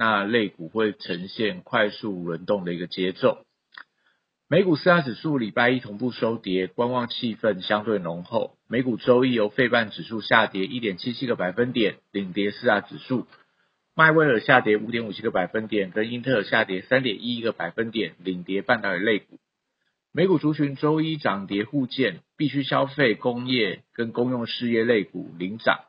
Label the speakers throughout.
Speaker 1: 那类股会呈现快速轮动的一个节奏。美股四大指数礼拜一同步收跌，观望气氛相对浓厚。美股周一由费半指数下跌一点七七个百分点，领跌四大指数；迈威尔下跌五点五七个百分点，跟英特尔下跌三点一一个百分点，领跌半导体类股。美股族群周一涨跌互见，必须消费、工业跟公用事业类股领涨，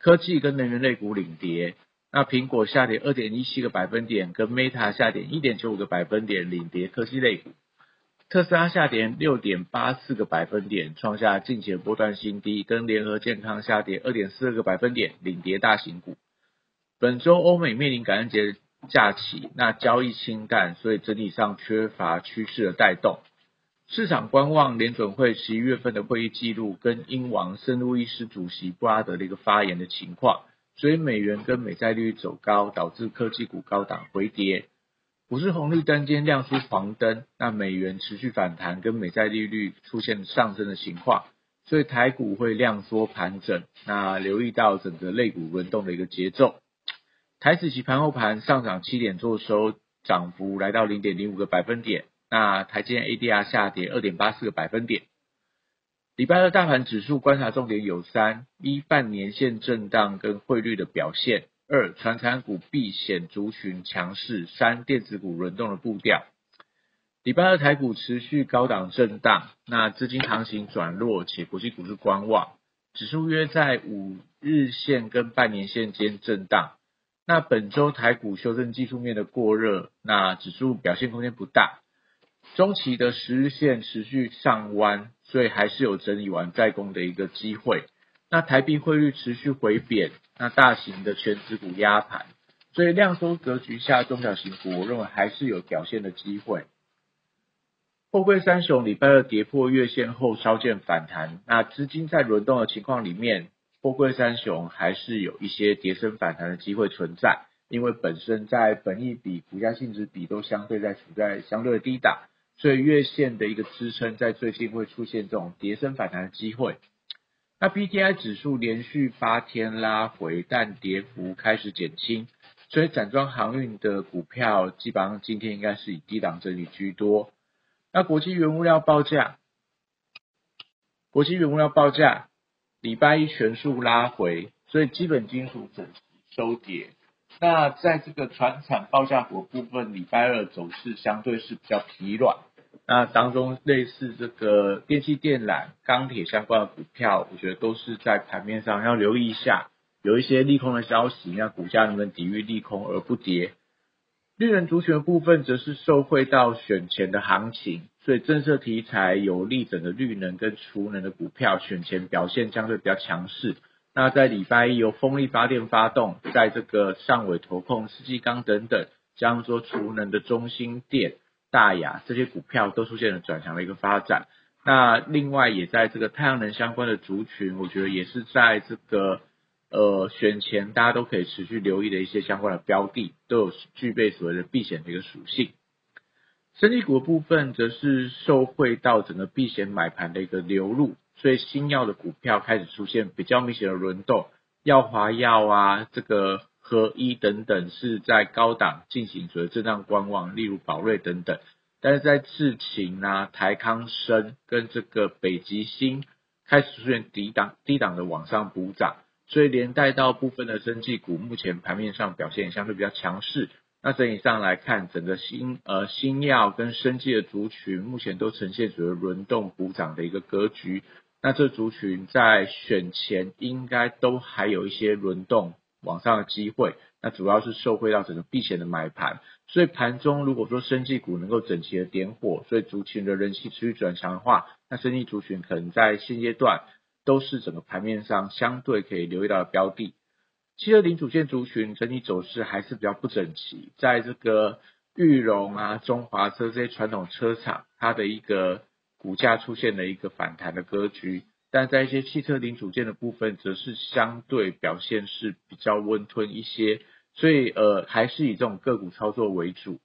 Speaker 1: 科技跟能源类股领跌。那苹果下跌二点一七个百分点，跟 Meta 下跌一点九五个百分点，领跌科技类股。特斯拉下跌六点八四个百分点，创下近前波段新低，跟联合健康下跌二点四二个百分点，领跌大型股。本周欧美面临感恩节假期，那交易清淡，所以整体上缺乏趋势的带动。市场观望联准会十一月份的会议记录跟英王圣路易斯主席布拉德的一个发言的情况，所以美元跟美债利率走高，导致科技股高档回跌。股市红绿灯间亮出黄灯，那美元持续反弹，跟美债利率出现上升的情况，所以台股会量缩盘整。那留意到整个类股轮动的一个节奏。台子期盘后盘上涨七点做收，涨幅来到零点零五个百分点。那台积电 ADR 下跌二点八四个百分点。礼拜二大盘指数观察重点有三：一半年线震荡跟汇率的表现；二传产股避险族群强势；三电子股轮动的步调。礼拜二台股持续高档震荡，那资金行情转弱，且国际股市观望，指数约在五日线跟半年线间震荡。那本周台股修正技术面的过热，那指数表现空间不大。中期的十日线持续上弯，所以还是有整理完再攻的一个机会。那台币汇率持续回贬，那大型的全指股压盘，所以量缩格局下中小型股，我认为还是有表现的机会。货柜三雄礼拜二跌破月线后稍见反弹，那资金在轮动的情况里面，货柜三雄还是有一些跌升反弹的机会存在，因为本身在本益比、股价性质比都相对在处在相对的低档。所以月线的一个支撑，在最近会出现这种跌升反弹的机会。那 B T I 指数连续八天拉回，但跌幅开始减轻，所以散装航运的股票基本上今天应该是以低档整理居多。那国际原物料报价，国际原物料报价礼拜一全数拉回，所以基本金属整收跌。那在这个船产报价股部分，礼拜二走势相对是比较疲软。那当中类似这个电气电缆、钢铁相关的股票，我觉得都是在盘面上要留意一下，有一些利空的消息，那股价能不能抵御利空而不跌？绿能族群的部分则是受惠到选前的行情，所以政策题材有利整个绿能跟储能的股票选前表现相对比较强势。那在礼拜一由风力发电发动，在这个上尾投控、世纪钢等等，将说储能的中心电、大雅这些股票都出现了转强的一个发展。那另外也在这个太阳能相关的族群，我觉得也是在这个呃选前大家都可以持续留意的一些相关的标的，都有具备所谓的避险的一个属性。生技股的部分，则是受惠到整个避险买盘的一个流入。所以新药的股票开始出现比较明显的轮动，药华药啊，这个合一等等是在高档进行所谓震荡观望，例如宝瑞等等。但是在智勤啊、台康生跟这个北极星开始出现低档低档的往上补涨，所以连带到部分的生技股目前盘面上表现相对比较强势。那整体上来看，整个新呃新药跟生技的族群目前都呈现属于轮动补涨的一个格局。那这族群在选前应该都还有一些轮动往上的机会，那主要是受惠到整个避险的买盘，所以盘中如果说生技股能够整齐的点火，所以族群的人气持续转强的话，那生技族群可能在现阶段都是整个盘面上相对可以留意到的标的。汽车零组件族群整体走势还是比较不整齐，在这个裕隆啊、中华车这些传统车厂，它的一个股价出现了一个反弹的格局。但在一些汽车零组件的部分，则是相对表现是比较温吞一些，所以呃还是以这种个股操作为主。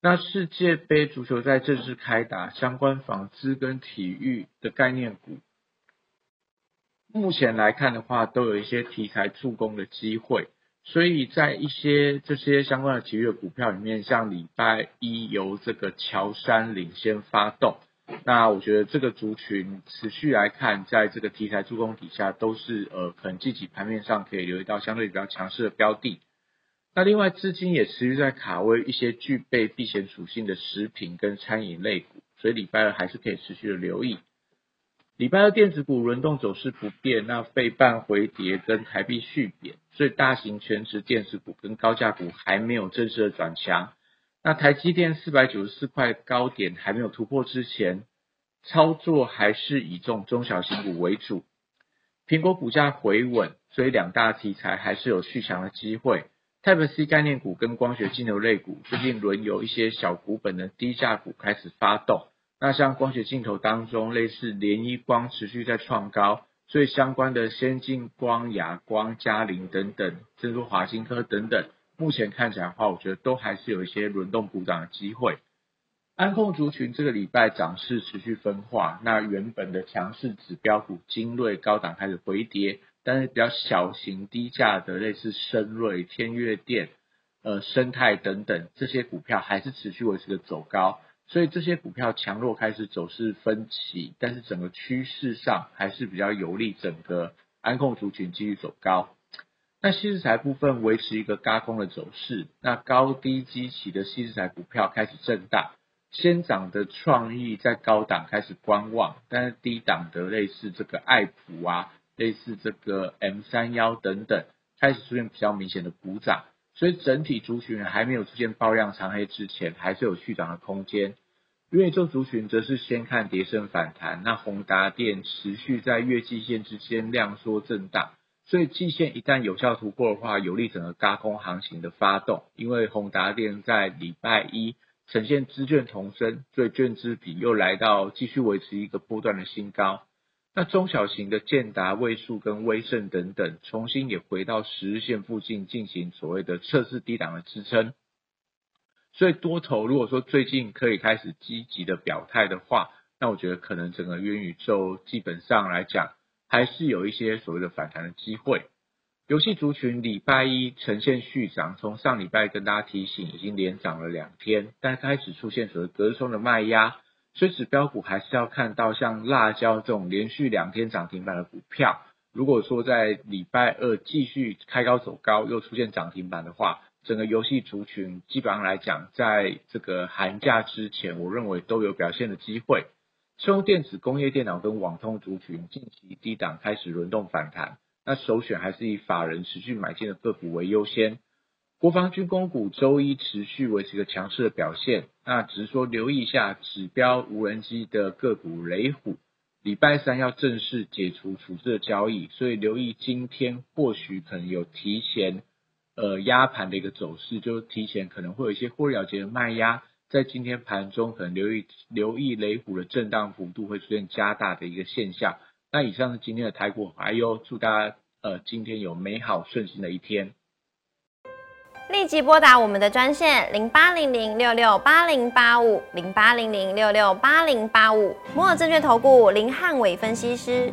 Speaker 1: 那世界杯足球赛正式开打，相关纺织跟体育的概念股，目前来看的话，都有一些题材助攻的机会。所以在一些这些相关的体育股票里面，像礼拜一由这个乔山领先发动，那我觉得这个族群持续来看，在这个题材助攻底下，都是呃可能积极盘面上可以留意到相对比较强势的标的。那另外，资金也持续在卡位一些具备避险属性的食品跟餐饮类股，所以礼拜二还是可以持续的留意。礼拜二电子股轮动走势不变，那费半回跌跟台币续贬，所以大型全值电子股跟高价股还没有正式的转强。那台积电四百九十四块高点还没有突破之前，操作还是以这种中小型股为主。苹果股价回稳，所以两大题材还是有续强的机会。Type C 概念股跟光学镜头类股最近轮有一些小股本的低价股开始发动。那像光学镜头当中，类似联一光持续在创高，所以相关的先进光、亚光、嘉陵等等，甚至华新科等等，目前看起来的话，我觉得都还是有一些轮动补涨的机会。安控族群这个礼拜涨势持续分化，那原本的强势指标股精锐高档开始回跌。但是比较小型低价的，类似深瑞、天悦电、呃生态等等这些股票，还是持续维持的走高，所以这些股票强弱开始走势分歧，但是整个趋势上还是比较有利，整个安控族群继续走高。那细资材部分维持一个嘎空的走势，那高低基期的细资材股票开始震荡，先涨的创意在高档开始观望，但是低档的类似这个爱普啊。类似这个 M 三幺等等开始出现比较明显的补涨，所以整体族群还没有出现爆量长黑之前，还是有续涨的空间。因为这族群则是先看跌升反弹，那宏达电持续在月季线之间量缩震荡，所以季线一旦有效突破的话，有利整个高空行情的发动。因为宏达电在礼拜一呈现资券同升，所以券资比又来到继续维持一个波段的新高。那中小型的建达、位数跟威盛等等，重新也回到十日线附近进行所谓的测试低档的支撑。所以多头如果说最近可以开始积极的表态的话，那我觉得可能整个元宇宙基本上来讲，还是有一些所谓的反弹的机会。游戏族群礼拜一呈现续涨，从上礼拜跟大家提醒，已经连涨了两天，但开始出现所谓隔日冲的卖压。所以指标股还是要看到像辣椒这种连续两天涨停板的股票，如果说在礼拜二继续开高走高，又出现涨停板的话，整个游戏族群基本上来讲，在这个寒假之前，我认为都有表现的机会。车用电子、工业电脑跟网通族群近期低档开始轮动反弹，那首选还是以法人持续买进的个股为优先。国防军工股周一持续维持一个强势的表现，那只是说留意一下指标无人机的个股雷虎，礼拜三要正式解除处置的交易，所以留意今天或许可能有提前呃压盘的一个走势，就提前可能会有一些获利了结的卖压，在今天盘中可能留意留意雷虎的震荡幅度会出现加大的一个现象。那以上是今天的台股，还有祝大家呃今天有美好顺心的一天。
Speaker 2: 立即拨打我们的专线零八零零六六八零八五零八零零六六八零八五摩尔证券投顾林汉伟分析师。